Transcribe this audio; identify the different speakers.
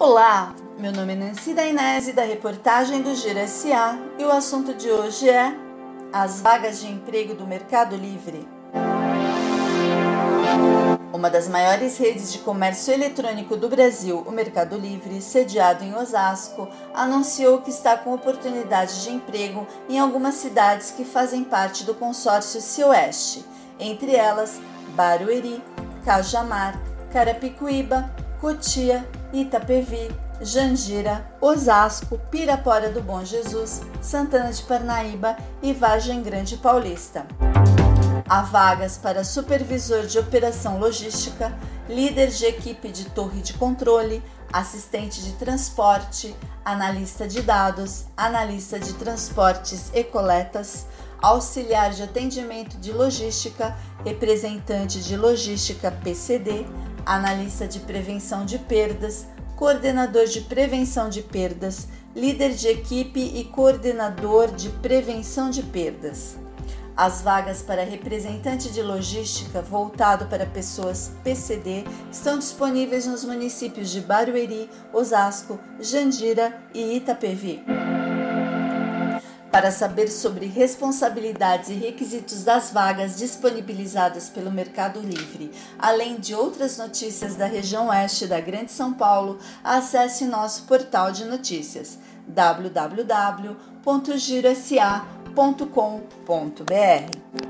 Speaker 1: Olá, meu nome é Nancy Dainese da reportagem do Gira SA e o assunto de hoje é as vagas de emprego do Mercado Livre. Uma das maiores redes de comércio eletrônico do Brasil, o Mercado Livre, sediado em Osasco, anunciou que está com oportunidade de emprego em algumas cidades que fazem parte do consórcio Cioeste, entre elas Barueri, Cajamar, Carapicuíba, Cotia, Itapevi, Jandira, Osasco, Pirapora do Bom Jesus, Santana de Parnaíba e Vargem Grande Paulista. Há vagas para supervisor de operação logística, líder de equipe de torre de controle, assistente de transporte, analista de dados, analista de transportes e coletas, auxiliar de atendimento de logística, representante de logística PCD, analista de prevenção de perdas, coordenador de prevenção de perdas, líder de equipe e coordenador de prevenção de perdas. As vagas para representante de logística voltado para pessoas PCD estão disponíveis nos municípios de Barueri, Osasco, Jandira e Itapevi. Para saber sobre responsabilidades e requisitos das vagas disponibilizadas pelo Mercado Livre, além de outras notícias da região oeste da Grande São Paulo, acesse nosso portal de notícias www.girosa.com.br.